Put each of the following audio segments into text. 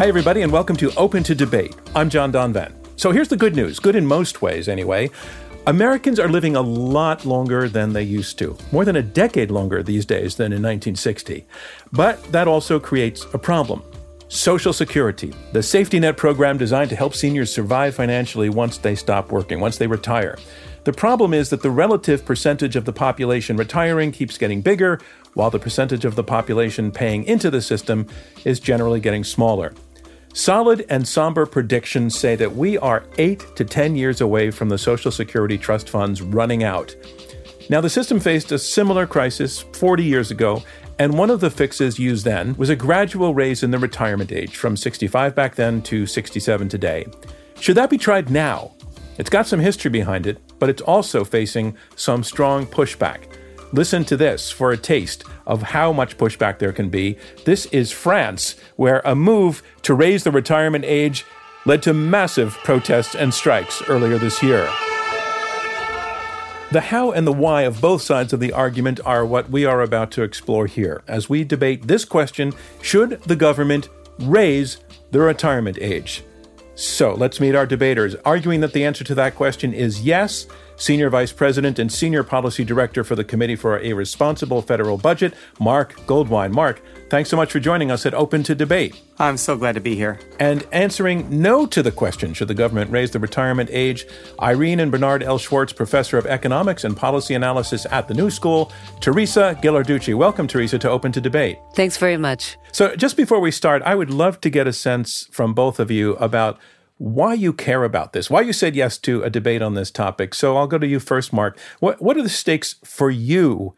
Hi, everybody, and welcome to Open to Debate. I'm John Donvan. So here's the good news, good in most ways anyway. Americans are living a lot longer than they used to, more than a decade longer these days than in 1960. But that also creates a problem. Social Security, the safety net program designed to help seniors survive financially once they stop working, once they retire. The problem is that the relative percentage of the population retiring keeps getting bigger, while the percentage of the population paying into the system is generally getting smaller. Solid and somber predictions say that we are 8 to 10 years away from the Social Security trust funds running out. Now, the system faced a similar crisis 40 years ago, and one of the fixes used then was a gradual raise in the retirement age from 65 back then to 67 today. Should that be tried now? It's got some history behind it, but it's also facing some strong pushback. Listen to this for a taste of how much pushback there can be. This is France, where a move to raise the retirement age led to massive protests and strikes earlier this year. The how and the why of both sides of the argument are what we are about to explore here as we debate this question should the government raise the retirement age? So let's meet our debaters, arguing that the answer to that question is yes. Senior Vice President and Senior Policy Director for the Committee for a Responsible Federal Budget, Marc Goldwein. Mark, thanks so much for joining us at Open to Debate. I'm so glad to be here. And answering no to the question should the government raise the retirement age, Irene and Bernard L. Schwartz, Professor of Economics and Policy Analysis at the New School, Teresa Ghilarducci. Welcome, Teresa, to Open to Debate. Thanks very much. So, just before we start, I would love to get a sense from both of you about why you care about this, why you said yes to a debate on this topic. So I'll go to you first, Mark. What, what are the stakes for you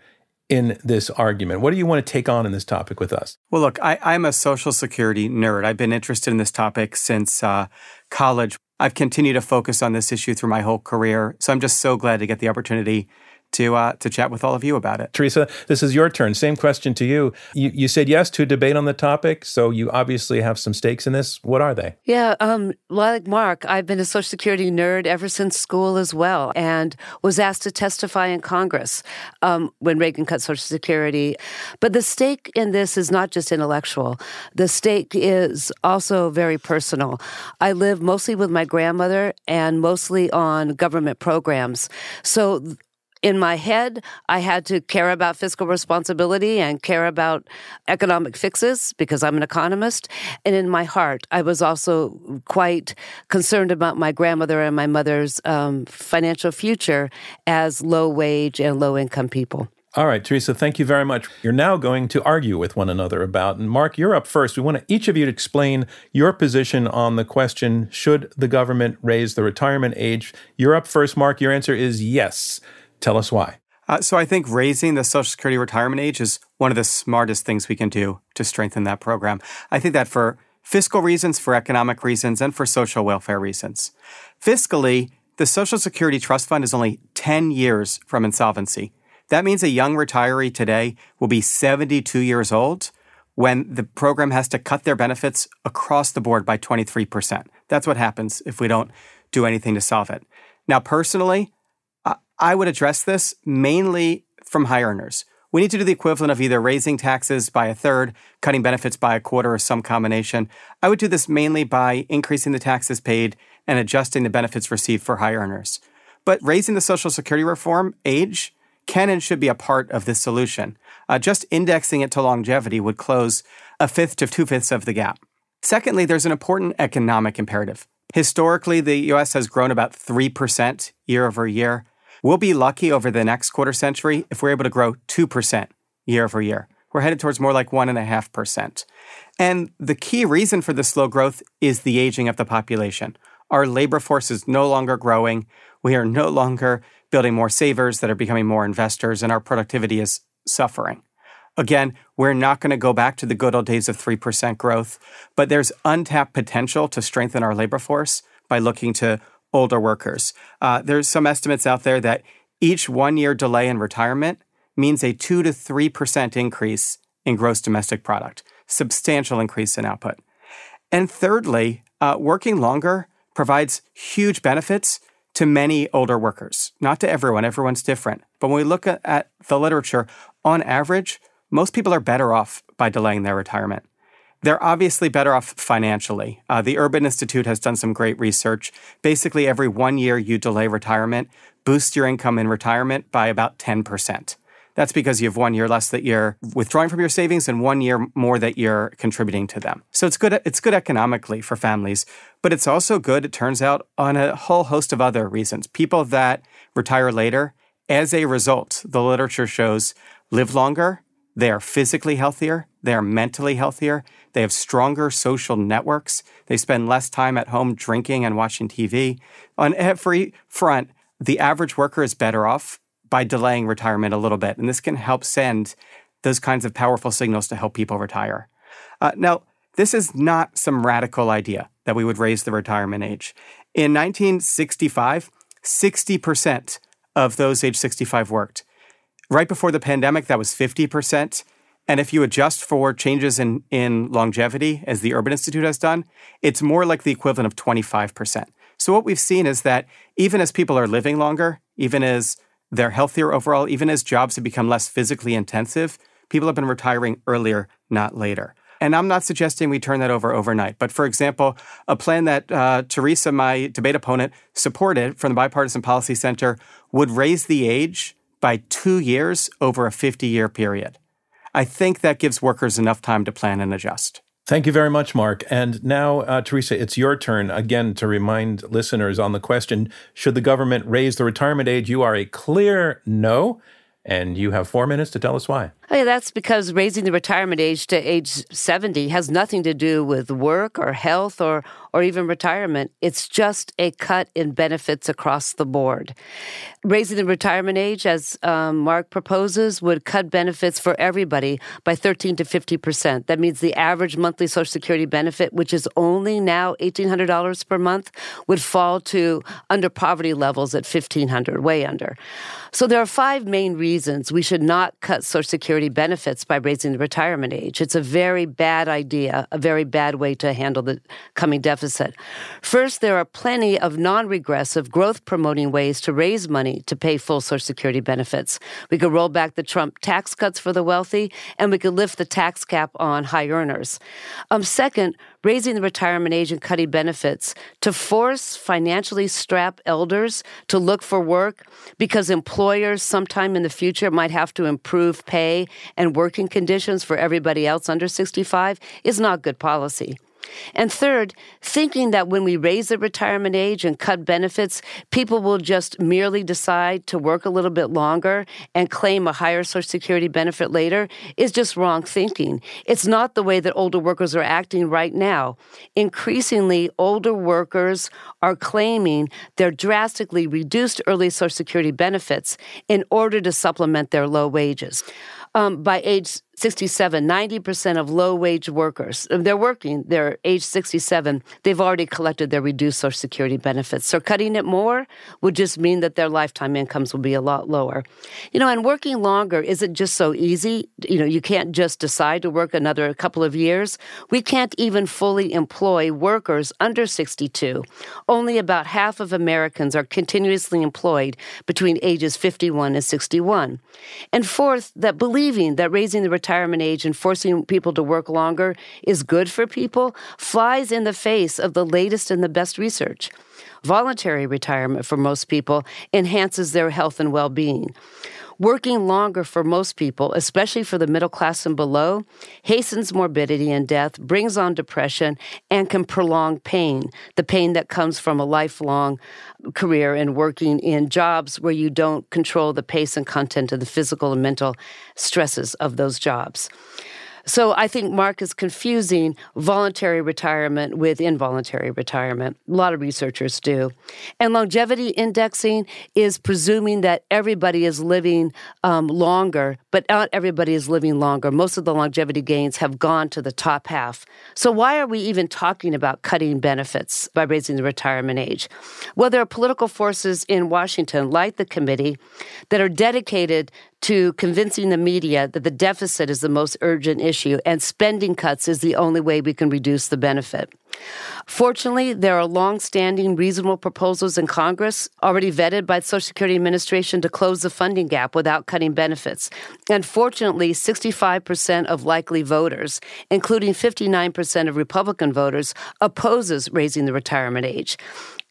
in this argument? What do you want to take on in this topic with us? Well, look, I, am a Social Security nerd. I've been interested in this topic since uh, college. I've continued to focus on this issue through my whole career. So I'm just so glad to get the opportunity to uh, to chat with all of you about it. Teresa, this is your turn. Same question to you. You, you said yes to debate on the topic, so you obviously have some stakes in this. What are they? Yeah, um, like Mark, I've been a Social Security nerd ever since school as well, and was asked to testify in Congress um, when Reagan cut Social Security. But the stake in this is not just intellectual. The stake is also very personal. I live mostly with my grandmother and mostly on government programs, so in my head, I had to care about fiscal responsibility and care about economic fixes because I'm an economist. And in my heart, I was also quite concerned about my grandmother and my mother's um, financial future as low wage and low income people. All right, Teresa, thank you very much. You're now going to argue with one another about, and Mark, you're up first. We want each of you to explain your position on the question should the government raise the retirement age? You're up first, Mark. Your answer is yes. Tell us why. Uh, so I think raising the Social Security retirement age is one of the smartest things we can do to strengthen that program. I think that for fiscal reasons, for economic reasons, and for social welfare reasons. Fiscally, the Social Security Trust Fund is only 10 years from insolvency. That means a young retiree today will be 72 years old when the program has to cut their benefits across the board by 23%. That's what happens if we don't do anything to solve it. Now, personally, I would address this mainly from high earners. We need to do the equivalent of either raising taxes by a third, cutting benefits by a quarter, or some combination. I would do this mainly by increasing the taxes paid and adjusting the benefits received for high earners. But raising the Social Security reform age can and should be a part of this solution. Uh, just indexing it to longevity would close a fifth to two fifths of the gap. Secondly, there's an important economic imperative. Historically, the US has grown about 3% year over year. We'll be lucky over the next quarter century if we're able to grow 2% year over year. We're headed towards more like 1.5%. And the key reason for the slow growth is the aging of the population. Our labor force is no longer growing. We are no longer building more savers that are becoming more investors, and our productivity is suffering. Again, we're not going to go back to the good old days of 3% growth, but there's untapped potential to strengthen our labor force by looking to older workers. Uh, there's some estimates out there that each one year delay in retirement means a 2 to 3% increase in gross domestic product, substantial increase in output. And thirdly, uh, working longer provides huge benefits to many older workers. Not to everyone, everyone's different. But when we look at, at the literature, on average, most people are better off by delaying their retirement. They're obviously better off financially. Uh, the Urban Institute has done some great research. Basically, every one year you delay retirement boosts your income in retirement by about 10%. That's because you have one year less that you're withdrawing from your savings and one year more that you're contributing to them. So it's good it's good economically for families, but it's also good it turns out on a whole host of other reasons. People that retire later as a result, the literature shows live longer, they are physically healthier, they are mentally healthier, they have stronger social networks, they spend less time at home drinking and watching TV. On every front, the average worker is better off by delaying retirement a little bit. And this can help send those kinds of powerful signals to help people retire. Uh, now, this is not some radical idea that we would raise the retirement age. In 1965, 60% of those age 65 worked. Right before the pandemic, that was 50%. And if you adjust for changes in, in longevity, as the Urban Institute has done, it's more like the equivalent of 25%. So what we've seen is that even as people are living longer, even as they're healthier overall, even as jobs have become less physically intensive, people have been retiring earlier, not later. And I'm not suggesting we turn that over overnight. But for example, a plan that uh, Teresa, my debate opponent, supported from the Bipartisan Policy Center would raise the age by two years over a 50 year period. I think that gives workers enough time to plan and adjust. Thank you very much, Mark. And now, uh, Teresa, it's your turn again to remind listeners on the question Should the government raise the retirement age? You are a clear no. And you have four minutes to tell us why. Hey, that's because raising the retirement age to age 70 has nothing to do with work or health or, or even retirement. It's just a cut in benefits across the board. Raising the retirement age, as um, Mark proposes, would cut benefits for everybody by 13 to 50%. That means the average monthly Social Security benefit, which is only now $1,800 per month, would fall to under poverty levels at 1500 way under. So there are five main reasons we should not cut Social Security Security benefits by raising the retirement age. It's a very bad idea, a very bad way to handle the coming deficit. First, there are plenty of non regressive, growth promoting ways to raise money to pay full Social Security benefits. We could roll back the Trump tax cuts for the wealthy, and we could lift the tax cap on high earners. Um, second, raising the retirement age and cutting benefits to force financially strapped elders to look for work because employers sometime in the future might have to improve pay and working conditions for everybody else under 65 is not good policy. And third, thinking that when we raise the retirement age and cut benefits, people will just merely decide to work a little bit longer and claim a higher Social Security benefit later is just wrong thinking. It's not the way that older workers are acting right now. Increasingly, older workers are claiming their drastically reduced early Social Security benefits in order to supplement their low wages. Um, by age 67, 90% of low wage workers, uh, they're working, they're age 67, they've already collected their reduced Social Security benefits. So cutting it more would just mean that their lifetime incomes will be a lot lower. You know, and working longer isn't just so easy. You know, you can't just decide to work another couple of years. We can't even fully employ workers under 62. Only about half of Americans are continuously employed between ages 51 and 61. And fourth, that believing that raising the retirement retirement age and forcing people to work longer is good for people flies in the face of the latest and the best research. Voluntary retirement for most people enhances their health and well being. Working longer for most people, especially for the middle class and below, hastens morbidity and death, brings on depression, and can prolong pain the pain that comes from a lifelong career in working in jobs where you don't control the pace and content of the physical and mental stresses of those jobs. So I think Mark is confusing voluntary retirement with involuntary retirement. A lot of researchers do. And longevity indexing is presuming that everybody is living um, longer, but not everybody is living longer. Most of the longevity gains have gone to the top half. So why are we even talking about cutting benefits by raising the retirement age? Well, there are political forces in Washington, like the committee, that are dedicated to convincing the media that the deficit is the most urgent issue and spending cuts is the only way we can reduce the benefit. Fortunately, there are long-standing reasonable proposals in Congress already vetted by the Social Security Administration to close the funding gap without cutting benefits. And fortunately, 65% of likely voters, including 59% of Republican voters, opposes raising the retirement age.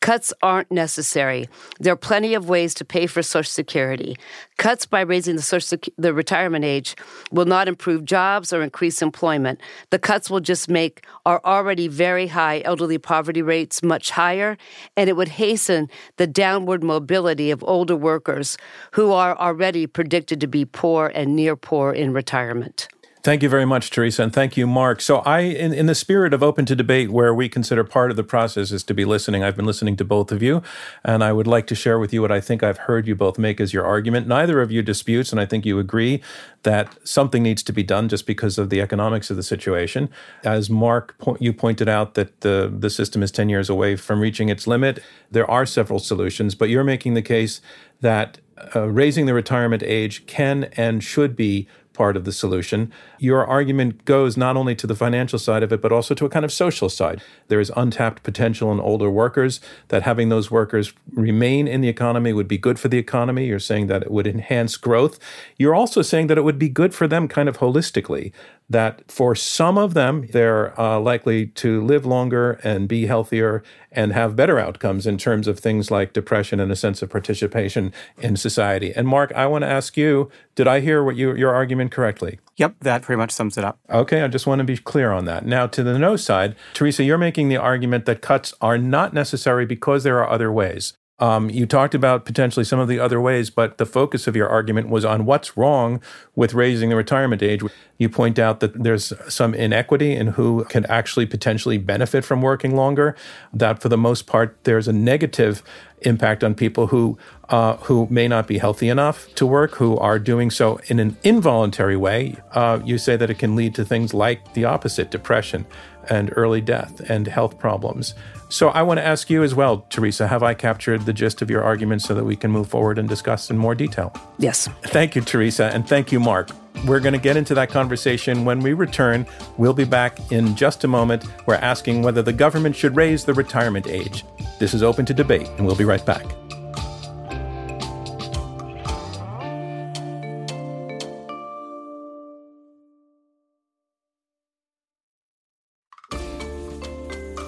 Cuts aren't necessary. There are plenty of ways to pay for Social Security. Cuts by raising the, social, the retirement age will not improve jobs or increase employment. The cuts will just make our already very high elderly poverty rates much higher, and it would hasten the downward mobility of older workers who are already predicted to be poor and near poor in retirement. Thank you very much, Teresa, and thank you, Mark. So, I, in, in the spirit of open to debate, where we consider part of the process is to be listening, I've been listening to both of you, and I would like to share with you what I think I've heard you both make as your argument. Neither of you disputes, and I think you agree that something needs to be done just because of the economics of the situation. As Mark, you pointed out that the the system is ten years away from reaching its limit. There are several solutions, but you're making the case that uh, raising the retirement age can and should be part of the solution. Your argument goes not only to the financial side of it, but also to a kind of social side. There is untapped potential in older workers, that having those workers remain in the economy would be good for the economy. You're saying that it would enhance growth. You're also saying that it would be good for them kind of holistically, that for some of them, they're uh, likely to live longer and be healthier and have better outcomes in terms of things like depression and a sense of participation in society. And Mark, I want to ask you, did I hear what you, your argument correctly? Yep, that pretty much sums it up. Okay, I just want to be clear on that. Now, to the no side, Teresa, you're making the argument that cuts are not necessary because there are other ways. Um, you talked about potentially some of the other ways, but the focus of your argument was on what's wrong with raising the retirement age. You point out that there's some inequity in who can actually potentially benefit from working longer. That for the most part, there's a negative impact on people who uh, who may not be healthy enough to work, who are doing so in an involuntary way. Uh, you say that it can lead to things like the opposite, depression and early death and health problems. So I want to ask you as well, Teresa, have I captured the gist of your argument so that we can move forward and discuss in more detail? Yes. Thank you, Teresa, and thank you, Mark. We're going to get into that conversation when we return. We'll be back in just a moment. We're asking whether the government should raise the retirement age. This is open to debate, and we'll be right back.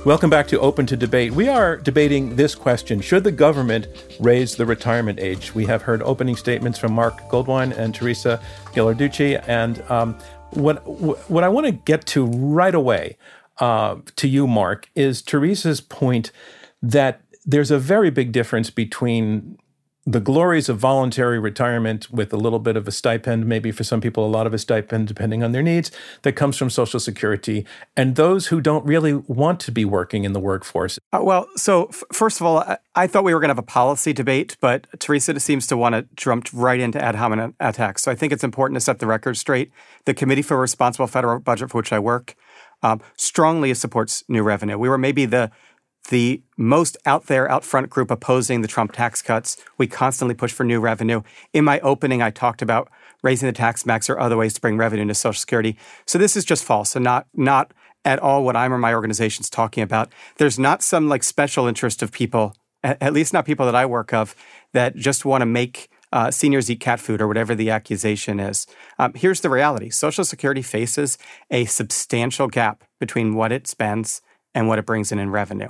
Welcome back to Open to Debate. We are debating this question Should the government raise the retirement age? We have heard opening statements from Marc Goldwein and Teresa Ghilarducci. And um, what, what I want to get to right away uh, to you, Mark, is Teresa's point that there's a very big difference between the glories of voluntary retirement with a little bit of a stipend, maybe for some people, a lot of a stipend, depending on their needs, that comes from Social Security, and those who don't really want to be working in the workforce? Uh, well, so f- first of all, I-, I thought we were going to have a policy debate, but Teresa seems to want to jump right into ad hominem attacks. So I think it's important to set the record straight. The Committee for Responsible Federal Budget, for which I work, um, strongly supports new revenue. We were maybe the the most out there, out front group opposing the Trump tax cuts. We constantly push for new revenue. In my opening, I talked about raising the tax max or other ways to bring revenue into Social Security. So this is just false and not not at all what I'm or my organization's talking about. There's not some like special interest of people, at least not people that I work of, that just want to make uh, seniors eat cat food or whatever the accusation is. Um, here's the reality Social Security faces a substantial gap between what it spends and what it brings in in revenue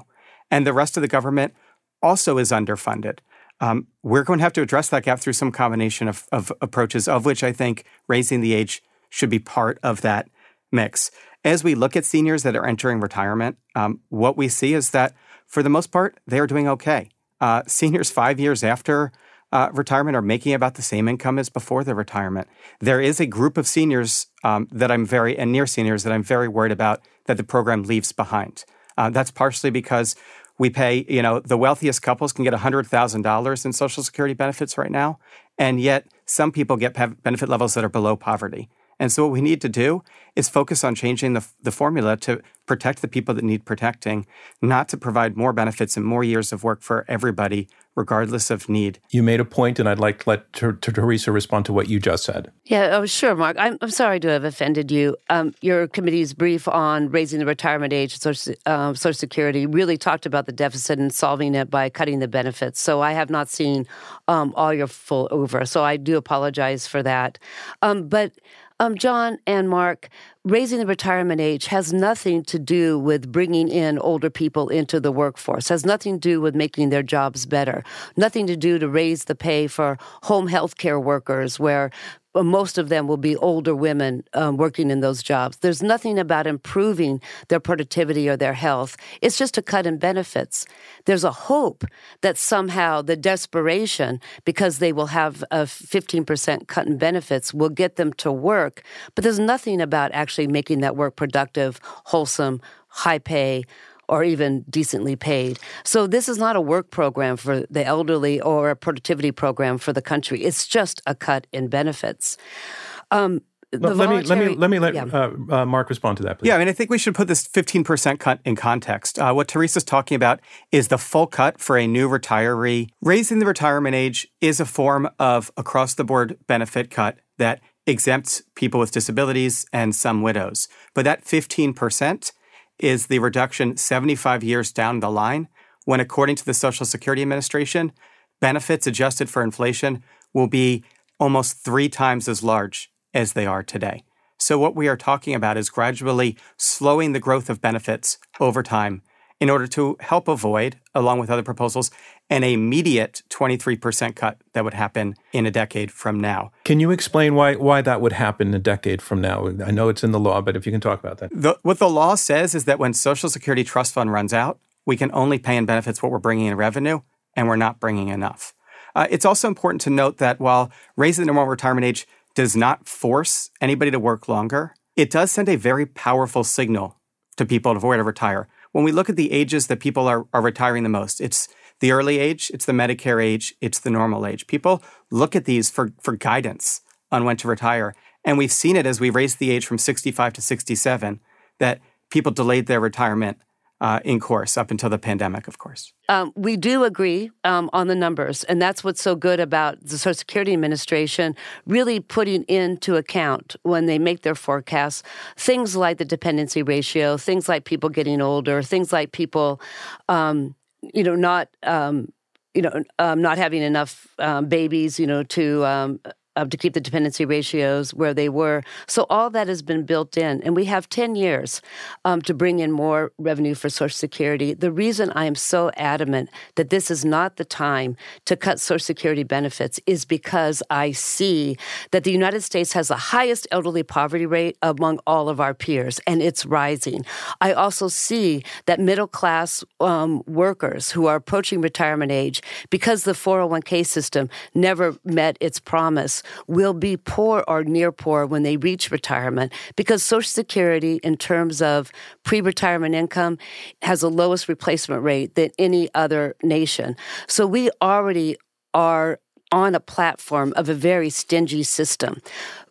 and the rest of the government also is underfunded. Um, we're going to have to address that gap through some combination of, of approaches, of which I think raising the age should be part of that mix. As we look at seniors that are entering retirement, um, what we see is that for the most part, they are doing okay. Uh, seniors five years after uh, retirement are making about the same income as before their retirement. There is a group of seniors um, that I'm very, and near seniors that I'm very worried about that the program leaves behind. Uh, that's partially because we pay, you know, the wealthiest couples can get $100,000 in Social Security benefits right now. And yet, some people get benefit levels that are below poverty. And so, what we need to do is focus on changing the, the formula to protect the people that need protecting, not to provide more benefits and more years of work for everybody regardless of need. You made a point, and I'd like to let Ter- Ter- Teresa respond to what you just said. Yeah, oh, sure, Mark. I'm, I'm sorry to have offended you. Um, your committee's brief on raising the retirement age of Social, uh, Social Security really talked about the deficit and solving it by cutting the benefits. So I have not seen um, all your full over. So I do apologize for that. Um, but um, John and Mark, raising the retirement age has nothing to do with bringing in older people into the workforce, has nothing to do with making their jobs better, nothing to do to raise the pay for home health care workers where most of them will be older women um, working in those jobs. There's nothing about improving their productivity or their health. It's just a cut in benefits. There's a hope that somehow the desperation, because they will have a 15% cut in benefits, will get them to work. But there's nothing about actually making that work productive, wholesome, high pay or even decently paid. So this is not a work program for the elderly or a productivity program for the country. It's just a cut in benefits. Um, let, me let me let me let yeah. uh, uh, Mark respond to that, please. Yeah, I mean, I think we should put this 15% cut in context. Uh, what Teresa's talking about is the full cut for a new retiree. Raising the retirement age is a form of across the board benefit cut that exempts people with disabilities and some widows. But that 15% is the reduction 75 years down the line, when according to the Social Security Administration, benefits adjusted for inflation will be almost three times as large as they are today. So, what we are talking about is gradually slowing the growth of benefits over time in order to help avoid, along with other proposals, an immediate 23% cut that would happen in a decade from now. Can you explain why, why that would happen a decade from now? I know it's in the law, but if you can talk about that. The, what the law says is that when Social Security Trust Fund runs out, we can only pay in benefits what we're bringing in revenue, and we're not bringing enough. Uh, it's also important to note that while raising the normal retirement age does not force anybody to work longer, it does send a very powerful signal to people to avoid to retire when we look at the ages that people are, are retiring the most, it's the early age, it's the Medicare age, it's the normal age. People look at these for, for guidance on when to retire. And we've seen it as we raised the age from 65 to 67 that people delayed their retirement uh, in course up until the pandemic, of course. Um, we do agree um, on the numbers, and that's what's so good about the Social Security Administration really putting into account when they make their forecasts things like the dependency ratio, things like people getting older, things like people, um, you know, not. Um, you know, um, not having enough um, babies, you know, to uh, to keep the dependency ratios where they were. So all that has been built in, and we have 10 years um, to bring in more revenue for Social Security. The reason I am so adamant that this is not the time to cut Social Security benefits is because I see that the United States has the highest elderly poverty rate among all of our peers, and it's rising. I also see that middle class um, workers who are approaching retirement age, because the 401k system never met its promise, will be poor or near poor when they reach retirement because Social Security, in terms of pre retirement income, has the lowest replacement rate than any other nation. So we already are on a platform of a very stingy system.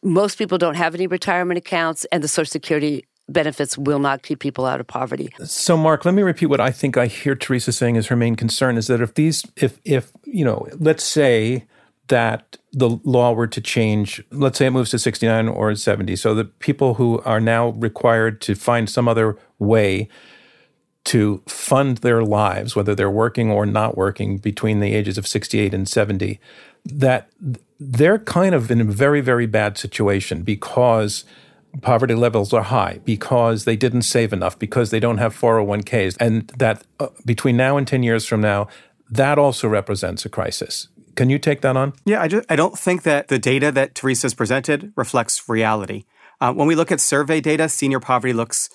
Most people don't have any retirement accounts, and the Social Security benefits will not keep people out of poverty. So Mark, let me repeat what I think I hear Teresa saying is her main concern is that if these if if you know, let's say that the law were to change, let's say it moves to 69 or 70, so the people who are now required to find some other way to fund their lives, whether they're working or not working between the ages of 68 and 70, that they're kind of in a very, very bad situation because poverty levels are high, because they didn't save enough, because they don't have 401ks. And that uh, between now and 10 years from now, that also represents a crisis. Can you take that on? Yeah, I, just, I don't think that the data that Teresa's presented reflects reality. Uh, when we look at survey data, senior poverty looks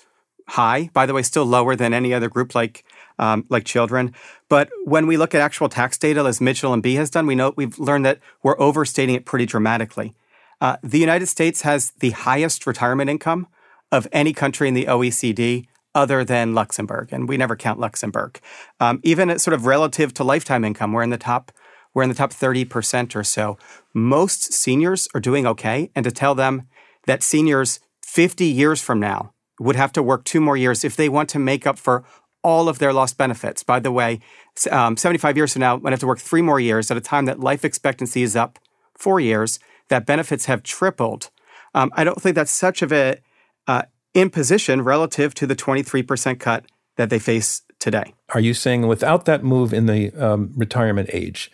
high. By the way, still lower than any other group like um, like children. But when we look at actual tax data, as Mitchell and Bee has done, we know we've learned that we're overstating it pretty dramatically. Uh, the United States has the highest retirement income of any country in the OECD other than Luxembourg, and we never count Luxembourg. Um, even at sort of relative to lifetime income, we're in the top we're in the top 30% or so. Most seniors are doing okay. And to tell them that seniors 50 years from now would have to work two more years if they want to make up for all of their lost benefits. By the way, um, 75 years from now, when have to work three more years at a time that life expectancy is up four years, that benefits have tripled. Um, I don't think that's such of a uh, imposition relative to the 23% cut that they face today. Are you saying without that move in the um, retirement age,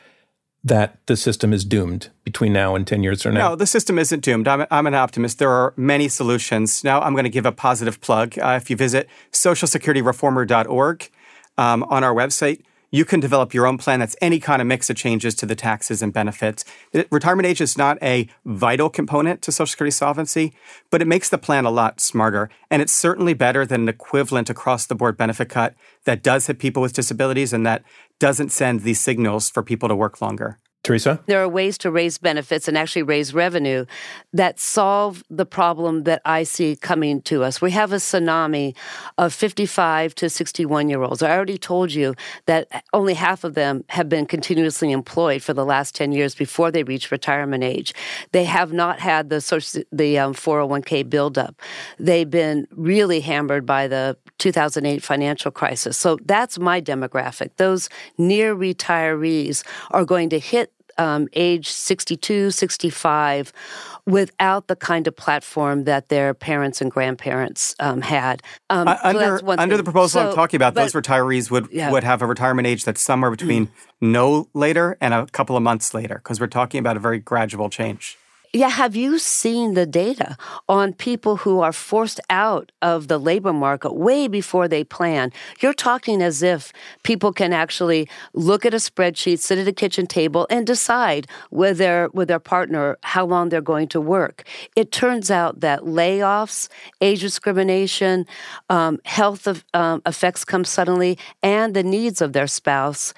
that the system is doomed between now and 10 years from now? No, the system isn't doomed. I'm, I'm an optimist. There are many solutions. Now, I'm going to give a positive plug. Uh, if you visit socialsecurityreformer.org um, on our website, you can develop your own plan that's any kind of mix of changes to the taxes and benefits. retirement age is not a vital component to Social Security solvency, but it makes the plan a lot smarter. And it's certainly better than an equivalent across the board benefit cut that does hit people with disabilities and that doesn't send these signals for people to work longer. Teresa? There are ways to raise benefits and actually raise revenue that solve the problem that I see coming to us. We have a tsunami of 55 to 61 year olds. I already told you that only half of them have been continuously employed for the last 10 years before they reach retirement age. They have not had the, the um, 401k buildup. They've been really hammered by the 2008 financial crisis. So that's my demographic. Those near retirees are going to hit um, age 62, 65 without the kind of platform that their parents and grandparents um, had. Um, uh, under so under the proposal so, I'm talking about, but, those retirees would, yeah. would have a retirement age that's somewhere between no later and a couple of months later because we're talking about a very gradual change. Yeah, have you seen the data on people who are forced out of the labor market way before they plan? You're talking as if people can actually look at a spreadsheet, sit at a kitchen table, and decide with their with their partner how long they're going to work. It turns out that layoffs, age discrimination, um, health of, um, effects come suddenly, and the needs of their spouse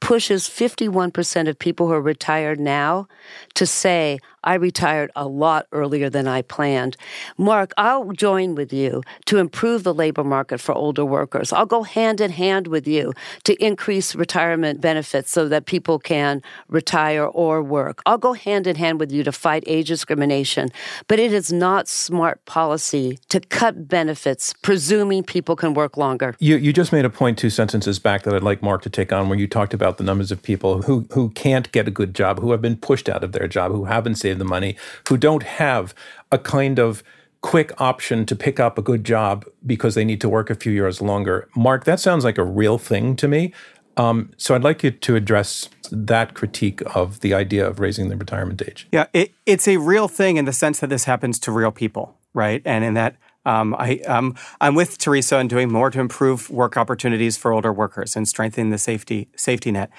pushes 51% of people who are retired now to say, I retired a lot earlier than I planned. Mark, I'll join with you to improve the labor market for older workers. I'll go hand in hand with you to increase retirement benefits so that people can retire or work. I'll go hand in hand with you to fight age discrimination. But it is not smart policy to cut benefits, presuming people can work longer. You, you just made a point two sentences back that I'd like Mark to take on, where you talked about the numbers of people who, who can't get a good job, who have been pushed out of their job, who haven't saved the money, who don't have a kind of quick option to pick up a good job because they need to work a few years longer. Mark, that sounds like a real thing to me. Um, so I'd like you to address that critique of the idea of raising the retirement age. Yeah, it, it's a real thing in the sense that this happens to real people, right? And in that um, I, um, I'm with Teresa in doing more to improve work opportunities for older workers and strengthening the safety safety net.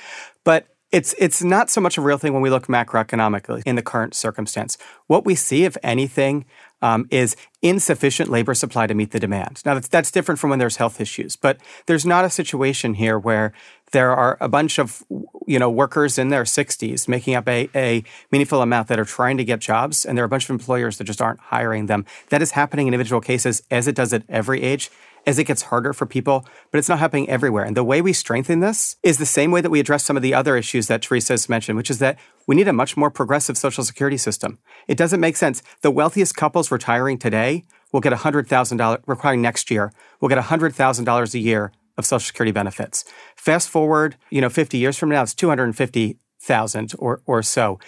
But it's it's not so much a real thing when we look macroeconomically in the current circumstance. What we see, if anything, um, is insufficient labor supply to meet the demand. Now that's that's different from when there's health issues, but there's not a situation here where there are a bunch of you know workers in their 60s making up a, a meaningful amount that are trying to get jobs, and there are a bunch of employers that just aren't hiring them. That is happening in individual cases, as it does at every age as it gets harder for people, but it's not happening everywhere. And the way we strengthen this is the same way that we address some of the other issues that Teresa has mentioned, which is that we need a much more progressive social security system. It doesn't make sense. The wealthiest couples retiring today will get $100,000, requiring next year, will get $100,000 a year of social security benefits. Fast forward, you know, 50 years from now, it's 250,000 or, or so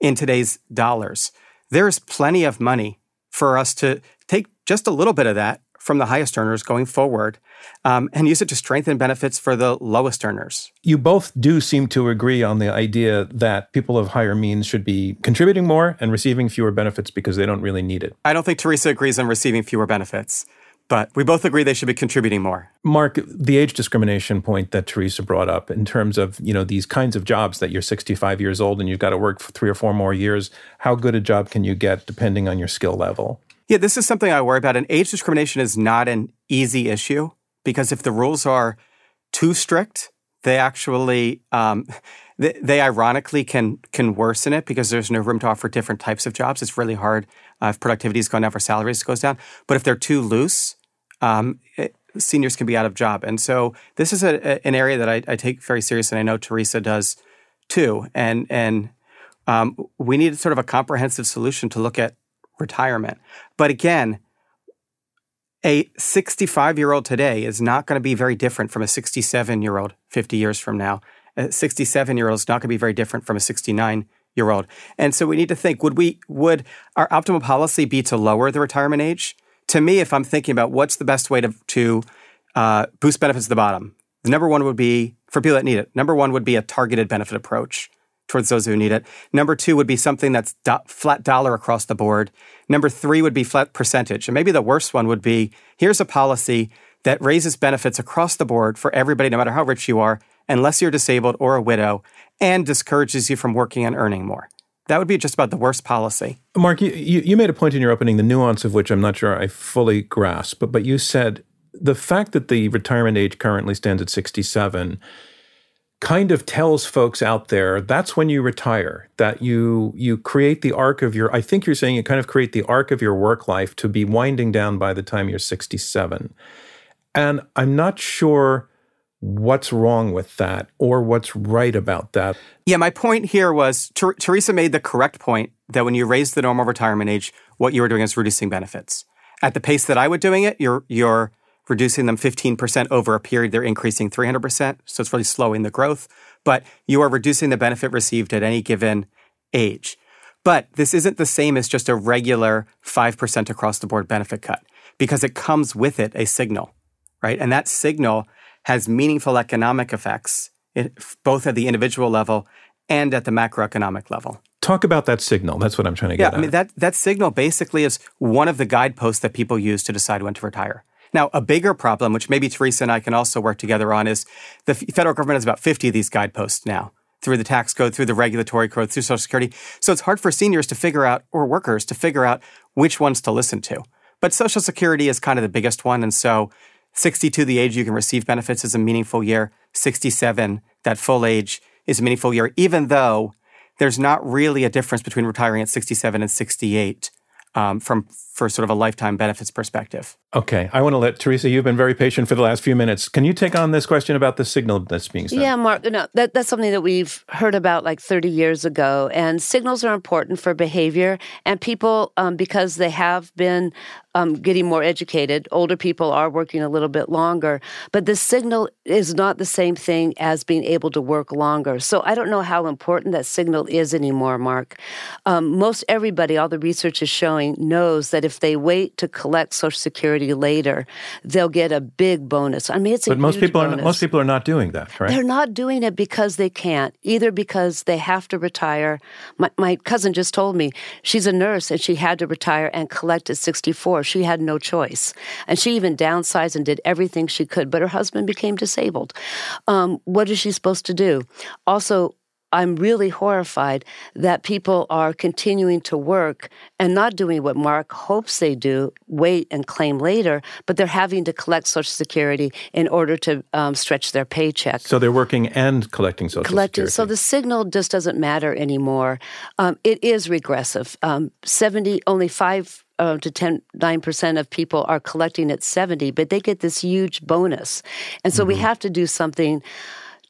in today's dollars. There's plenty of money for us to take just a little bit of that from the highest earners going forward um, and use it to strengthen benefits for the lowest earners. You both do seem to agree on the idea that people of higher means should be contributing more and receiving fewer benefits because they don't really need it. I don't think Teresa agrees on receiving fewer benefits. But we both agree they should be contributing more. Mark, the age discrimination point that Teresa brought up in terms of, you know, these kinds of jobs that you're 65 years old and you've got to work for three or four more years, how good a job can you get depending on your skill level? Yeah, this is something I worry about. And age discrimination is not an easy issue because if the rules are too strict, they actually um, they, they, ironically can can worsen it because there's no room to offer different types of jobs. It's really hard uh, if productivity is going down for salaries goes down. But if they're too loose, um, it, seniors can be out of job. And so this is a, a, an area that I, I, take very seriously, and I know Teresa does too. And and um, we need sort of a comprehensive solution to look at retirement. But again, A 65 year old today is not going to be very different from a 67 year old 50 years from now. A 67 year old is not going to be very different from a 69 year old. And so we need to think would we would our optimal policy be to lower the retirement age? To me, if I'm thinking about what's the best way to, to uh, boost benefits at the bottom, the number one would be for people that need it. Number one would be a targeted benefit approach towards those who need it. Number two would be something that's do- flat dollar across the board. Number three would be flat percentage. And maybe the worst one would be here's a policy that raises benefits across the board for everybody, no matter how rich you are, unless you're disabled or a widow, and discourages you from working and earning more. That would be just about the worst policy. Mark, you, you made a point in your opening, the nuance of which I'm not sure I fully grasp, but, but you said the fact that the retirement age currently stands at 67 kind of tells folks out there that's when you retire that you you create the arc of your i think you're saying you kind of create the arc of your work life to be winding down by the time you're 67 and i'm not sure what's wrong with that or what's right about that. Yeah my point here was Ter- teresa made the correct point that when you raise the normal retirement age what you were doing is reducing benefits. At the pace that i was doing it you're you're reducing them 15% over a period, they're increasing 300%. So it's really slowing the growth, but you are reducing the benefit received at any given age. But this isn't the same as just a regular 5% across the board benefit cut because it comes with it a signal, right? And that signal has meaningful economic effects, both at the individual level and at the macroeconomic level. Talk about that signal. That's what I'm trying to get yeah, at. I mean, that, that signal basically is one of the guideposts that people use to decide when to retire. Now, a bigger problem, which maybe Teresa and I can also work together on, is the federal government has about 50 of these guideposts now through the tax code, through the regulatory code, through Social Security. So it's hard for seniors to figure out, or workers to figure out which ones to listen to. But Social Security is kind of the biggest one. And so 62, the age you can receive benefits, is a meaningful year. 67, that full age, is a meaningful year, even though there's not really a difference between retiring at 67 and 68 um, from for sort of a lifetime benefits perspective. Okay, I want to let Teresa. You've been very patient for the last few minutes. Can you take on this question about the signal that's being sent? Yeah, Mark. No, that, that's something that we've heard about like 30 years ago. And signals are important for behavior. And people, um, because they have been um, getting more educated, older people are working a little bit longer. But the signal is not the same thing as being able to work longer. So I don't know how important that signal is anymore, Mark. Um, most everybody, all the research is showing, knows that if they wait to collect Social Security later, they'll get a big bonus. I mean, it's but most people bonus. are most people are not doing that, right? They're not doing it because they can't, either because they have to retire. My, my cousin just told me she's a nurse and she had to retire and collect at 64. She had no choice, and she even downsized and did everything she could. But her husband became disabled. Um, what is she supposed to do? Also, I'm really horrified that people are continuing to work and not doing what Mark hopes they do, wait and claim later, but they're having to collect Social Security in order to um, stretch their paycheck. So they're working and collecting Social collecting, Security. So the signal just doesn't matter anymore. Um, it is regressive. Um, 70, only five uh, to 10, 9% of people are collecting at 70, but they get this huge bonus. And so mm-hmm. we have to do something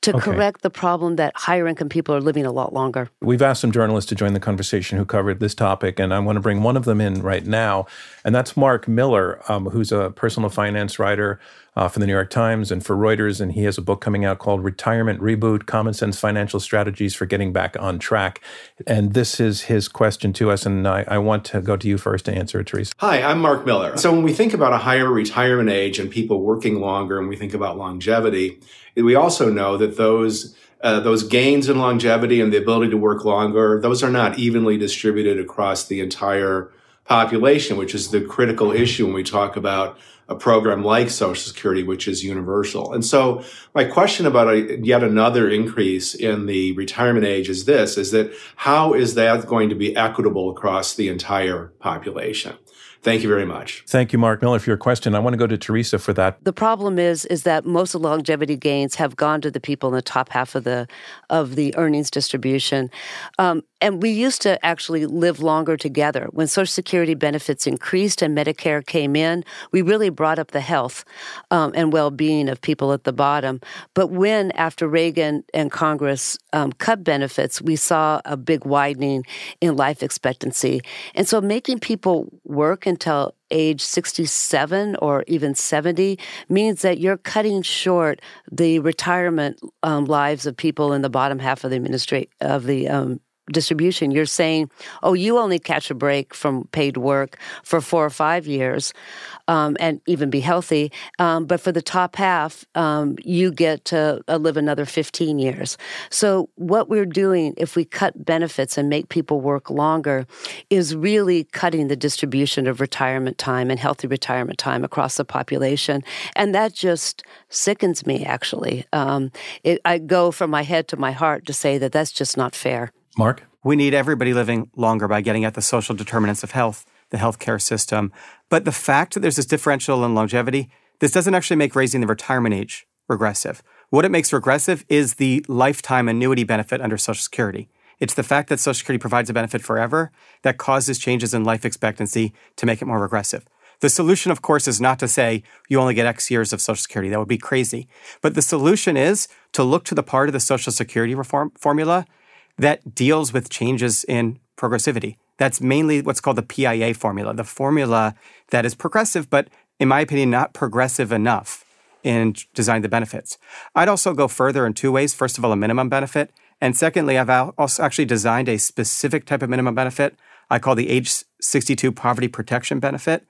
to okay. correct the problem that higher income people are living a lot longer. We've asked some journalists to join the conversation who covered this topic, and I want to bring one of them in right now, and that's Mark Miller, um, who's a personal finance writer uh, for the New York Times and for Reuters, and he has a book coming out called Retirement Reboot Common Sense Financial Strategies for Getting Back on Track. And this is his question to us, and I, I want to go to you first to answer it, Teresa. Hi, I'm Mark Miller. So when we think about a higher retirement age and people working longer, and we think about longevity, we also know that those uh, those gains in longevity and the ability to work longer, those are not evenly distributed across the entire population, which is the critical issue when we talk about a program like Social Security, which is universal. And so my question about a, yet another increase in the retirement age is this, is that how is that going to be equitable across the entire population? Thank you very much. Thank you, Mark Miller, for your question. I want to go to Teresa for that. The problem is is that most of the longevity gains have gone to the people in the top half of the of the earnings distribution. Um, and we used to actually live longer together. When Social Security benefits increased and Medicare came in, we really brought up the health um, and well being of people at the bottom. But when, after Reagan and Congress um, cut benefits, we saw a big widening in life expectancy. And so making people work until age 67 or even 70 means that you're cutting short the retirement um, lives of people in the bottom half of the of the um, distribution. You're saying, oh, you only catch a break from paid work for four or five years um, and even be healthy. Um, but for the top half, um, you get to uh, live another 15 years. So, what we're doing if we cut benefits and make people work longer is really cutting the distribution of retirement time and healthy retirement time across the population. And that just sickens me, actually. Um, it, I go from my head to my heart to say that that's just not fair. Marc? We need everybody living longer by getting at the social determinants of health, the healthcare system. But the fact that there's this differential in longevity, this doesn't actually make raising the retirement age regressive. What it makes regressive is the lifetime annuity benefit under Social Security. It's the fact that Social Security provides a benefit forever that causes changes in life expectancy to make it more regressive. The solution, of course, is not to say you only get X years of Social Security. That would be crazy. But the solution is to look to the part of the Social Security reform formula that deals with changes in progressivity. That's mainly what's called the PIA formula, the formula that is progressive, but in my opinion, not progressive enough in designing the benefits. I'd also go further in two ways. First of all, a minimum benefit. And secondly, I've also actually designed a specific type of minimum benefit I call the age 62 poverty protection benefit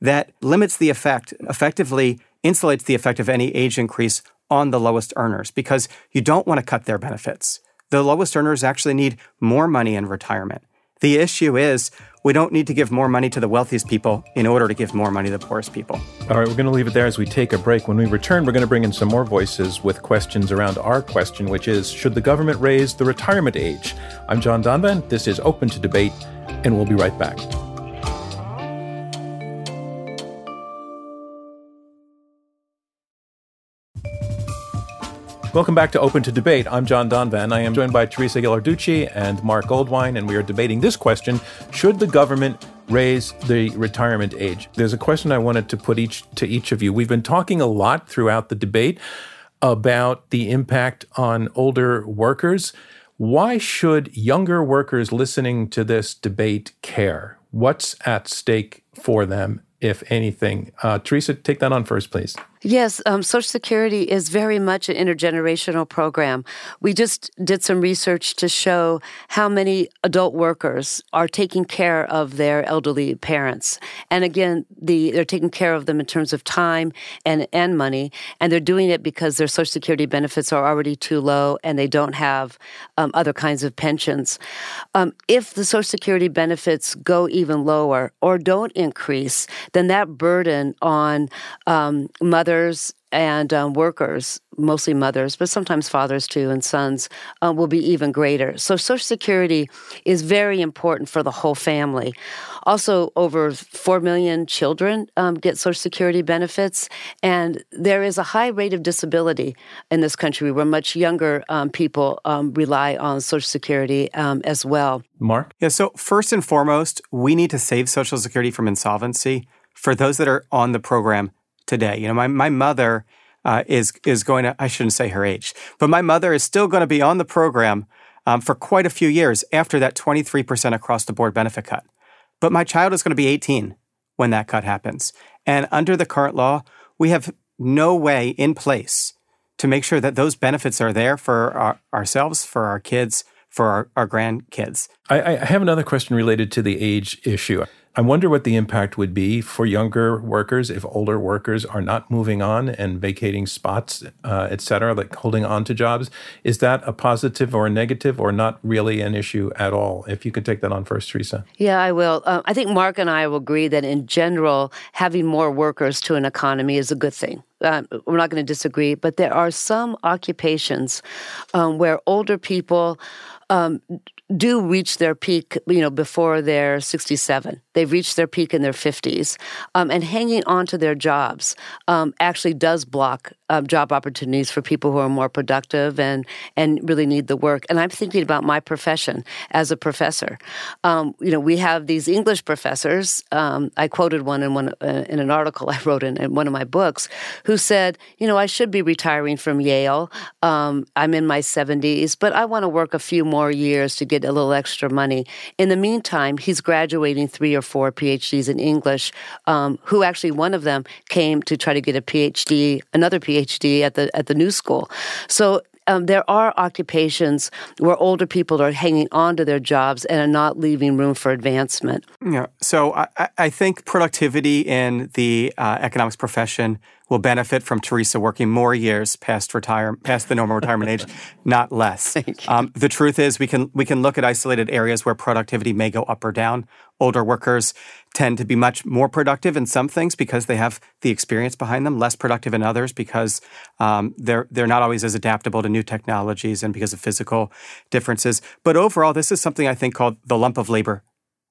that limits the effect, effectively insulates the effect of any age increase on the lowest earners because you don't want to cut their benefits the lowest earners actually need more money in retirement. The issue is we don't need to give more money to the wealthiest people in order to give more money to the poorest people. All right, we're going to leave it there as we take a break. When we return, we're going to bring in some more voices with questions around our question, which is Should the government raise the retirement age? I'm John Donvan. This is Open to Debate, and we'll be right back. Welcome back to Open to Debate. I'm John Donvan. I am joined by Teresa Ghilarducci and Marc Goldwein, and we are debating this question Should the government raise the retirement age? There's a question I wanted to put each to each of you. We've been talking a lot throughout the debate about the impact on older workers. Why should younger workers listening to this debate care? What's at stake for them, if anything? Uh, Teresa, take that on first, please. Yes, um, Social Security is very much an intergenerational program. We just did some research to show how many adult workers are taking care of their elderly parents. And again, the, they're taking care of them in terms of time and, and money, and they're doing it because their Social Security benefits are already too low and they don't have um, other kinds of pensions. Um, if the Social Security benefits go even lower or don't increase, then that burden on um, mothers mothers and um, workers, mostly mothers, but sometimes fathers too, and sons, uh, will be even greater. So, Social Security is very important for the whole family. Also, over 4 million children um, get Social Security benefits, and there is a high rate of disability in this country where much younger um, people um, rely on Social Security um, as well. Marc? Yeah, so first and foremost, we need to save Social Security from insolvency for those that are on the program today. You know, my, my mother uh, is is going to I shouldn't say her age, but my mother is still going to be on the program um, for quite a few years after that 23% across the board benefit cut. But my child is going to be 18 when that cut happens. And under the current law, we have no way in place to make sure that those benefits are there for our, ourselves, for our kids, for our, our grandkids. I, I have another question related to the age issue. I wonder what the impact would be for younger workers if older workers are not moving on and vacating spots, uh, et cetera, like holding on to jobs. Is that a positive or a negative or not really an issue at all? If you could take that on first, Teresa. Yeah, I will. Uh, I think Marc and I will agree that in general, having more workers to an economy is a good thing. Uh, we're not going to disagree, but there are some occupations um, where older people um, do reach their peak, you know, before they're 67 they've reached their peak in their 50s, um, and hanging on to their jobs um, actually does block um, job opportunities for people who are more productive and and really need the work. And I'm thinking about my profession as a professor. Um, you know, we have these English professors. Um, I quoted one in one uh, in an article I wrote in, in, one of my books, who said, you know, I should be retiring from Yale. Um, I'm in my 70s, but I want to work a few more years to get a little extra money. In the meantime, he's graduating three or four PhDs in English. Um, who actually one of them came to try to get a PhD, another PhD PhD at the at the New School. So um, there are occupations where older people are hanging on to their jobs and are not leaving room for advancement. Yeah. So I, I think productivity in the uh, economics profession will benefit from Teresa working more years past retire past the normal retirement age, not less. Um, the truth is, we can we can look at isolated areas where productivity may go up or down. Older workers tend to be much more productive in some things because they have the experience behind them. Less productive in others because um, they're they're not always as adaptable to new technologies and because of physical differences. But overall, this is something I think called the lump of labor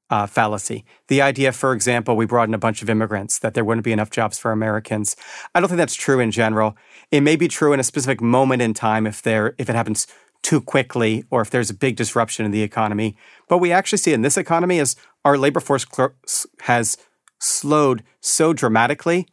uh, fallacy. The idea, for example, we brought in a bunch of immigrants, that there wouldn't be enough jobs for Americans. I don't think that's true in general. It may be true in a specific moment in time if there if it happens too quickly or if there's a big disruption in the economy. But we actually see in this economy is our labor force has slowed so dramatically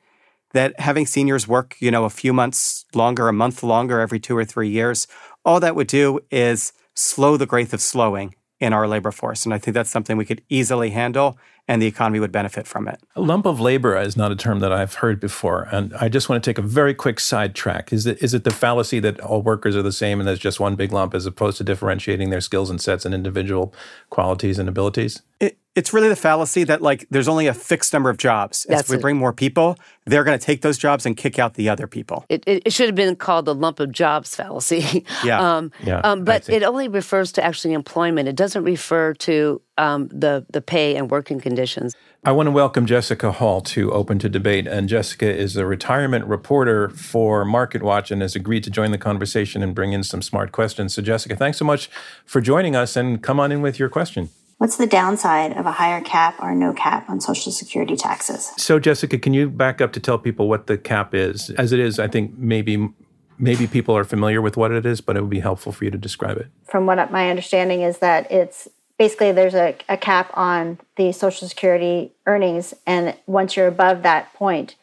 that having seniors work, you know, a few months longer, a month longer every two or three years, all that would do is slow the growth of slowing in our labor force. And I think that's something we could easily handle and the economy would benefit from it. A lump of labor is not a term that I've heard before. And I just want to take a very quick sidetrack. Is it, is it the fallacy that all workers are the same and there's just one big lump as opposed to differentiating their skills and sets and individual qualities and abilities? It, it's really the fallacy that like there's only a fixed number of jobs. As we bring more people, they're going to take those jobs and kick out the other people. It, it, it should have been called the lump of jobs fallacy. Yeah, um, yeah. Um, but it only refers to actually employment. It doesn't refer to um, the the pay and working conditions. I want to welcome Jessica Hall to Open to Debate. And Jessica is a retirement reporter for MarketWatch and has agreed to join the conversation and bring in some smart questions. So, Jessica, thanks so much for joining us and come on in with your question. What's the downside of a higher cap or no cap on Social Security taxes? So, Jessica, can you back up to tell people what the cap is? As it is, I think maybe maybe people are familiar with what it is, but it would be helpful for you to describe it. From what my understanding is that it's basically there's a, a cap on the Social Security earnings, and once you're above that point,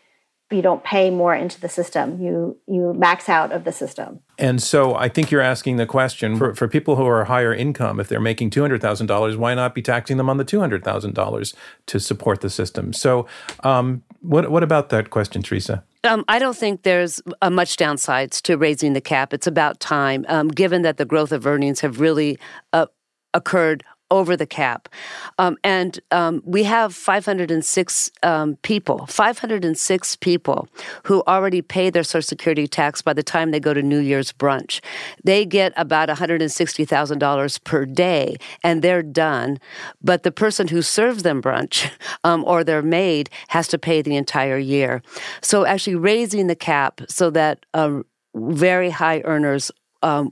you don't pay more into the system. You you max out of the system. And so I think you're asking the question for, for people who are higher income, if they're making $200,000, why not be taxing them on the $200,000 to support the system? So um, what, what about that question, Teresa? Um, I don't think there's uh, much downsides to raising the cap. It's about time, um, given that the growth of earnings have really uh, occurred over the cap. Um, and um, we have 506 um, people, 506 people who already pay their Social Security tax by the time they go to New Year's brunch. They get about $160,000 per day and they're done. But the person who serves them brunch um, or their maid has to pay the entire year. So actually raising the cap so that um, very high earners um,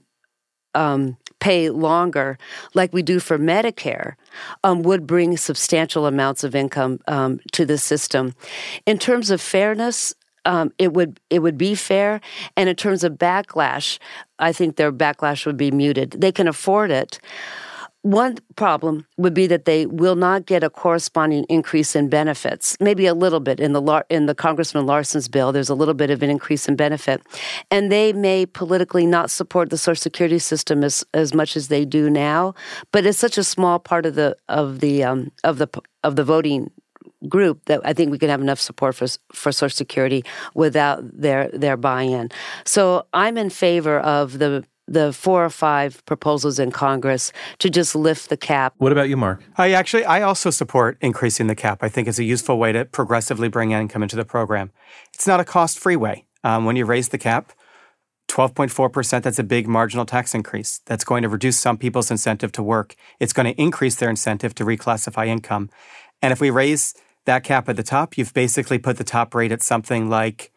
um, pay longer, like we do for Medicare, um, would bring substantial amounts of income um, to the system. In terms of fairness, um, it would it would be fair, and in terms of backlash, I think their backlash would be muted. They can afford it. One problem would be that they will not get a corresponding increase in benefits. Maybe a little bit in the in the Congressman Larson's bill. There's a little bit of an increase in benefit, and they may politically not support the Social Security system as as much as they do now. But it's such a small part of the of the um, of the of the voting group that I think we can have enough support for for Social Security without their their buy-in. So I'm in favor of the the four or five proposals in Congress to just lift the cap. What about you, Marc? I actually, I also support increasing the cap. I think it's a useful way to progressively bring income into the program. It's not a cost-free way. Um, when you raise the cap, 12.4%, that's a big marginal tax increase. That's going to reduce some people's incentive to work. It's going to increase their incentive to reclassify income. And if we raise that cap at the top, you've basically put the top rate at something like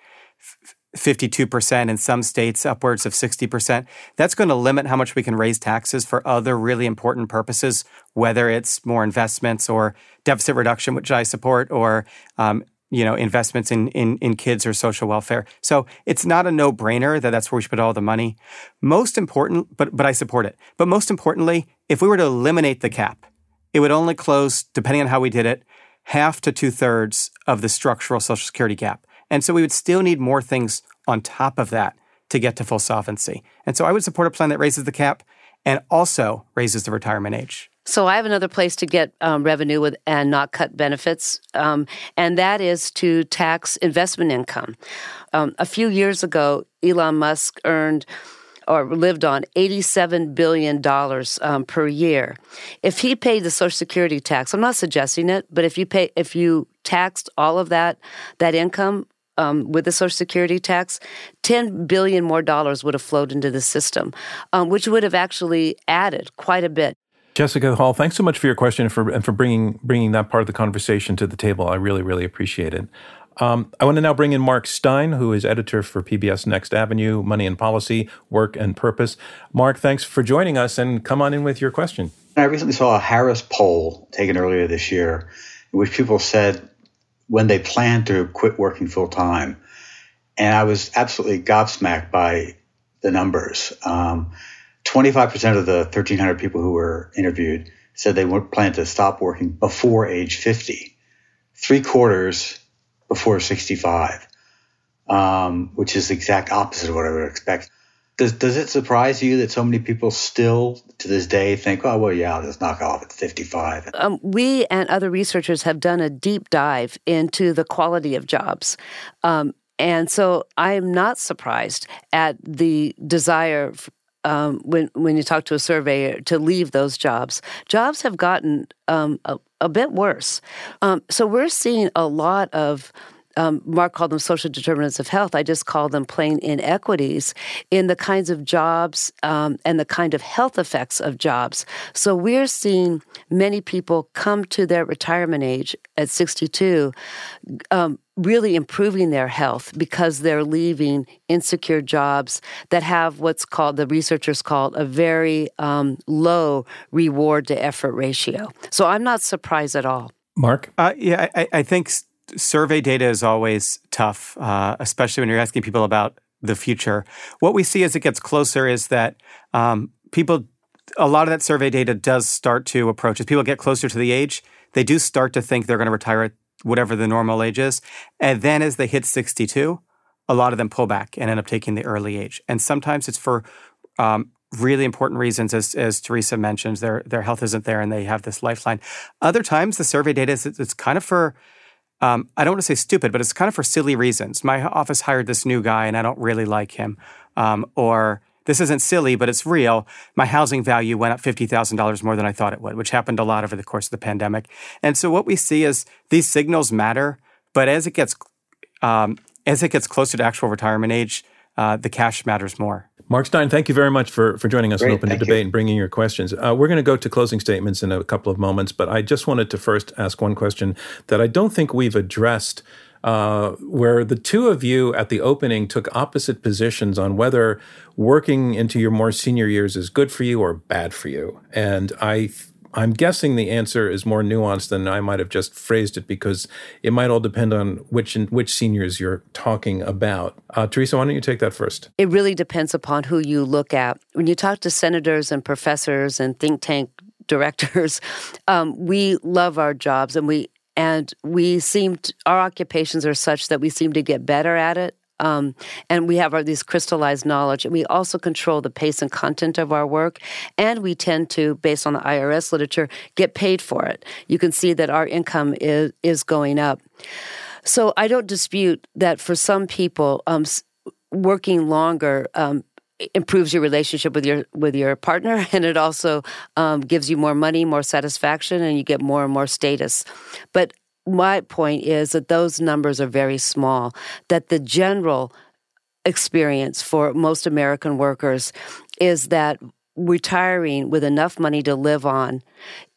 52%, in some states, upwards of 60%. That's going to limit how much we can raise taxes for other really important purposes, whether it's more investments or deficit reduction, which I support, or um, you know investments in, in in kids or social welfare. So it's not a no brainer that that's where we should put all the money. Most important, but but I support it. But most importantly, if we were to eliminate the cap, it would only close, depending on how we did it, half to two thirds of the structural Social Security gap. And so we would still need more things on top of that to get to full solvency. And so I would support a plan that raises the cap and also raises the retirement age. So I have another place to get um, revenue with and not cut benefits, um, and that is to tax investment income. Um, a few years ago, Elon Musk earned or lived on $87 billion um, per year. If he paid the Social Security tax, I'm not suggesting it, but if you pay, if you taxed all of that, that income um, with the Social Security tax, 10 billion more dollars would have flowed into the system, um, which would have actually added quite a bit. Jessica Hall, thanks so much for your question and for, and for bringing bringing that part of the conversation to the table. I really, really appreciate it. Um, I want to now bring in Mark Stein, who is editor for PBS Next Avenue, Money and Policy, Work and Purpose. Mark, thanks for joining us and come on in with your question. I recently saw a Harris poll taken earlier this year in which people said when they plan to quit working full time. And I was absolutely gobsmacked by the numbers. Um, 25% of the 1,300 people who were interviewed said they would plan to stop working before age 50. Three quarters before 65, um, which is the exact opposite of what I would expect. Does, does it surprise you that so many people still to this day think, oh, well, yeah, just knock off at 55? Um, we and other researchers have done a deep dive into the quality of jobs. Um, and so I am not surprised at the desire um, when when you talk to a surveyor to leave those jobs. Jobs have gotten um, a, a, bit worse. Um, so we're seeing a lot of um, Marc called them social determinants of health. I just call them plain inequities in the kinds of jobs um, and the kind of health effects of jobs. So we're seeing many people come to their retirement age at 62. Um, really improving their health because they're leaving insecure jobs that have what's called the researchers call a very um, low reward to effort ratio. So I'm not surprised at all. Marc? Uh, yeah, I, I, think survey data is always tough, uh, especially when you're asking people about the future. What we see as it gets closer is that um, people, a lot of that survey data does start to approach. As people get closer to the age, they do start to think they're going to retire at whatever the normal age is. And then as they hit 62, a lot of them pull back and end up taking the early age. And sometimes it's for um, really important reasons, as, as Teresa mentioned, their, their health isn't there and they have this lifeline. Other times, the survey data is it's kind of for um, I don't want to say stupid, but it's kind of for silly reasons. My office hired this new guy and I don't really like him. Um, or this isn't silly, but it's real. My housing value went up $50,000 more than I thought it would, which happened a lot over the course of the pandemic. And so what we see is these signals matter, but as it gets um, as it gets closer to actual retirement age, uh, the cash matters more. Mark Stein, thank you very much for, for joining us Great, and open to debate you. and bringing your questions. Uh, we're going to go to closing statements in a couple of moments, but I just wanted to first ask one question that I don't think we've addressed. Uh, where the two of you at the opening took opposite positions on whether working into your more senior years is good for you or bad for you. And I I'm guessing the answer is more nuanced than I might have just phrased it because it might all depend on which which seniors you're talking about. Uh, Teresa, why don't you take that first? It really depends upon who you look at. When you talk to senators and professors and think tank directors, um, we love our jobs and we and we seem to, our occupations are such that we seem to get better at it um, and we have our, these crystallized knowledge. And we also control the pace and content of our work. And we tend to, based on the IRS literature, get paid for it. You can see that our income is, is going up. So I don't dispute that for some people, um, working longer um, improves your relationship with your with your partner, and it also um, gives you more money, more satisfaction, and you get more and more status. But my point is that those numbers are very small, that the general experience for most American workers is that retiring with enough money to live on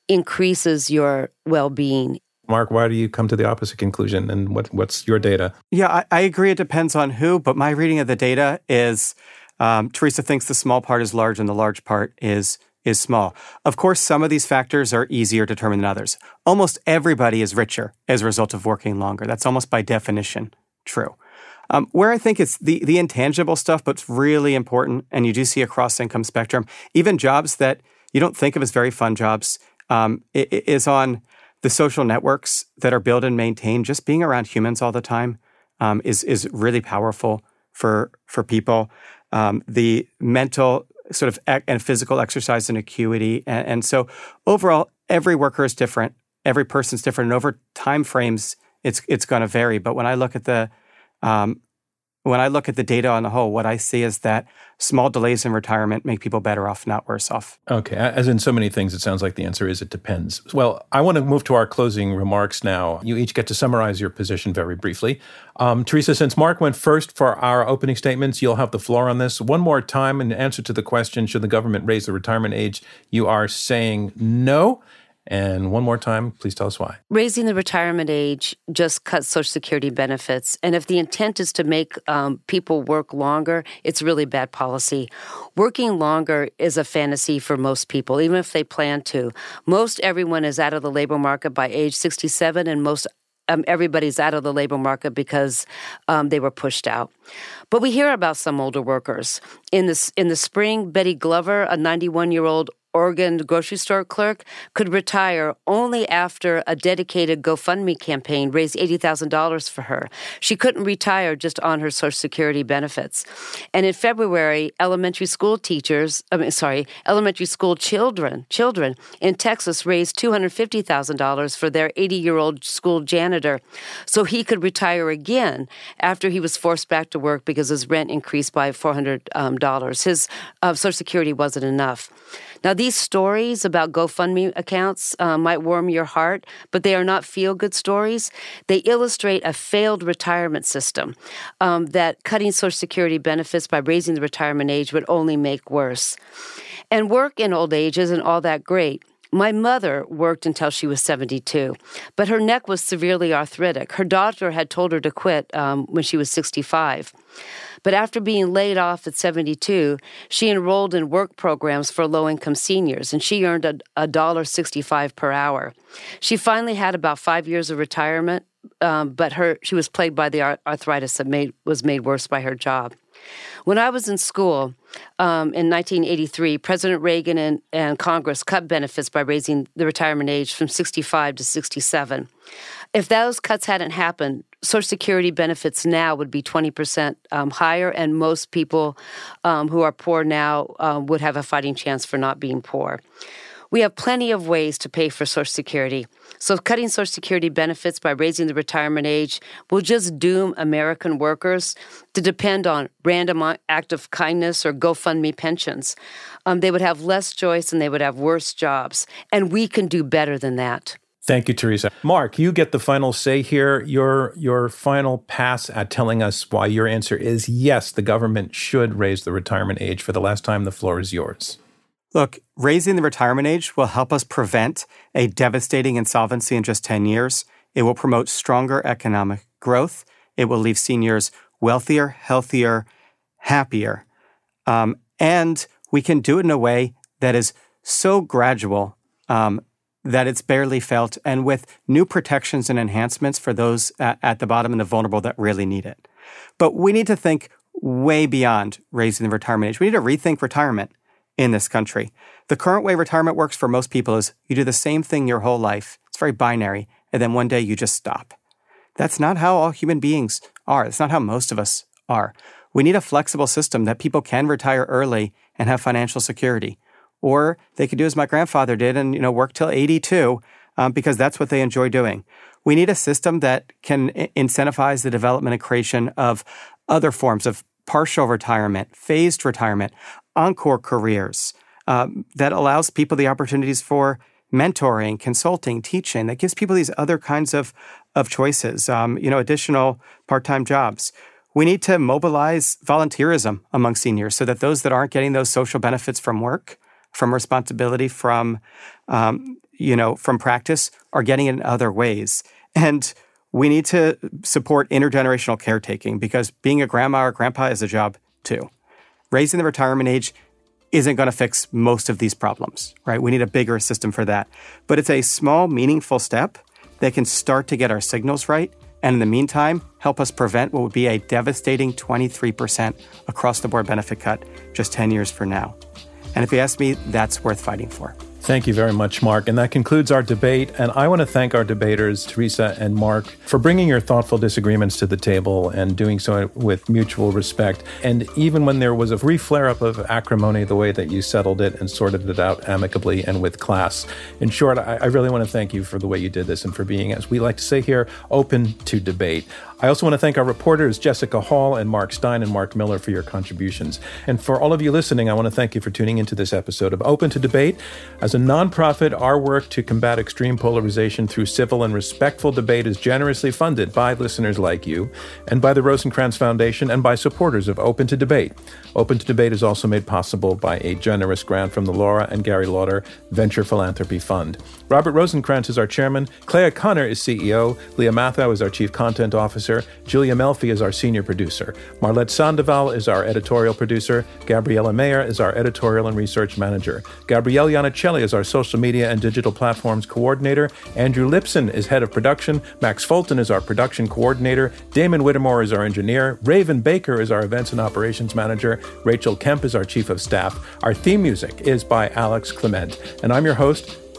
increases your well being Marc, why do you come to the opposite conclusion? And what, what's your data? Yeah, I, I agree. It depends on who, but my reading of the data is um, Teresa thinks the small part is large and the large part is is small. Of course, some of these factors are easier to determine than others. Almost everybody is richer as a result of working longer. That's almost by definition true. Um, where I think it's the, the intangible stuff, but it's really important, and you do see across income spectrum, even jobs that you don't think of as very fun jobs, um, is on the social networks that are built and maintained. Just being around humans all the time um, is is really powerful for for people. Um, the mental sort of ec- and physical exercise and acuity, and, and so overall, every worker is different. Every person's different, and over time frames, it's it's going to vary. But when I look at the um, when I look at the data on the whole, what I see is that small delays in retirement make people better off, not worse off. Okay. As in so many things, it sounds like the answer is it depends. Well, I want to move to our closing remarks now. You each get to summarize your position very briefly. Um, Teresa, since Marc went first for our opening statements, you'll have the floor on this. One more time, in answer to the question should the government raise the retirement age, you are saying no. And one more time, please tell us why. Raising the retirement age just cuts Social Security benefits. And if the intent is to make um, people work longer, it's really bad policy. Working longer is a fantasy for most people, even if they plan to. Most everyone is out of the labor market by age 67, and most um, everybody's out of the labor market because um, they were pushed out. But we hear about some older workers. In the, in the spring, Betty Glover, a 91 year old Oregon grocery store clerk could retire only after a dedicated GoFundMe campaign raised $80,000 for her. She couldn't retire just on her Social Security benefits. And in February, elementary school teachers, I mean, sorry, elementary school children, children in Texas raised $250,000 for their 80-year-old school janitor so he could retire again after he was forced back to work because his rent increased by $400. Um, his uh, Social Security wasn't enough. Now, these stories about GoFundMe accounts uh, might warm your heart, but they are not feel good stories. They illustrate a failed retirement system um, that cutting Social Security benefits by raising the retirement age would only make worse. And work in old age isn't all that great. My mother worked until she was 72, but her neck was severely arthritic. Her doctor had told her to quit um, when she was 65. But after being laid off at 72, she enrolled in work programs for low income seniors and she earned a dollar sixty-five per hour. She finally had about five years of retirement, um, but her she was plagued by the arthritis that made, was made worse by her job. When I was in school um, in 1983, President Reagan and, and Congress cut benefits by raising the retirement age from 65 to 67. If those cuts hadn't happened, Social Security benefits now would be 20% um, higher, and most people um, who are poor now um, would have a fighting chance for not being poor. We have plenty of ways to pay for Social Security. So, cutting Social Security benefits by raising the retirement age will just doom American workers to depend on random act of kindness or GoFundMe pensions. Um, they would have less choice and they would have worse jobs. And we can do better than that. Thank you, Teresa. Marc, you get the final say here. Your your final pass at telling us why your answer is yes, the government should raise the retirement age. For the last time, the floor is yours. Look, raising the retirement age will help us prevent a devastating insolvency in just 10 years. It will promote stronger economic growth. It will leave seniors wealthier, healthier, happier. Um, and we can do it in a way that is so gradual um, that it's barely felt and with new protections and enhancements for those at, at the bottom and the vulnerable that really need it. But we need to think way beyond raising the retirement age. We need to rethink retirement in this country. The current way retirement works for most people is you do the same thing your whole life. It's very binary. And then one day you just stop. That's not how all human beings are. That's not how most of us are. We need a flexible system that people can retire early and have financial security. Or they could do as my grandfather did and you know work till 82 um, because that's what they enjoy doing. We need a system that can incentivize the development and creation of other forms of partial retirement, phased retirement, encore careers um, that allows people the opportunities for mentoring, consulting, teaching, that gives people these other kinds of, of choices, um, you know, additional part time jobs. We need to mobilize volunteerism among seniors so that those that aren't getting those social benefits from work, from responsibility, from um, you know, from practice are getting it in other ways. And we need to support intergenerational caretaking because being a grandma or grandpa is a job too. Raising the retirement age isn't going to fix most of these problems, right? We need a bigger system for that. But it's a small, meaningful step that can start to get our signals right. And in the meantime, help us prevent what would be a devastating 23% across the board benefit cut just 10 years from now. And if you ask me, that's worth fighting for. Thank you very much, Marc. And that concludes our debate. And I want to thank our debaters, Teresa and Marc, for bringing your thoughtful disagreements to the table and doing so with mutual respect. And even when there was a brief flare up of acrimony, the way that you settled it and sorted it out amicably and with class. In short, I, I really want to thank you for the way you did this and for being, as we like to say here, open to debate. I also want to thank our reporters, Jessica Hall and Mark Stein and Mark Miller, for your contributions. And for all of you listening, I want to thank you for tuning into this episode of Open to Debate. As a nonprofit, our work to combat extreme polarization through civil and respectful debate is generously funded by listeners like you, and by the Rosenkranz Foundation, and by supporters of Open to Debate. Open to Debate is also made possible by a generous grant from the Laura and Gary Lauder Venture Philanthropy Fund. Robert Rosenkranz is our chairman, Clea Conner is CEO, Lia Matthow is our chief content officer. Julia Melfi is our senior producer. Marlette Sandoval is our editorial producer. Gabriella Mayer is our editorial and research manager. Gabrielle Iannicelli is our social media and digital platforms coordinator. Andrew Lipson is head of production. Max Fulton is our production coordinator. Damon Whittemore is our engineer. Raven Baker is our events and operations manager. Rachel Kemp is our chief of staff. Our theme music is by Alex Clement. And I'm your host,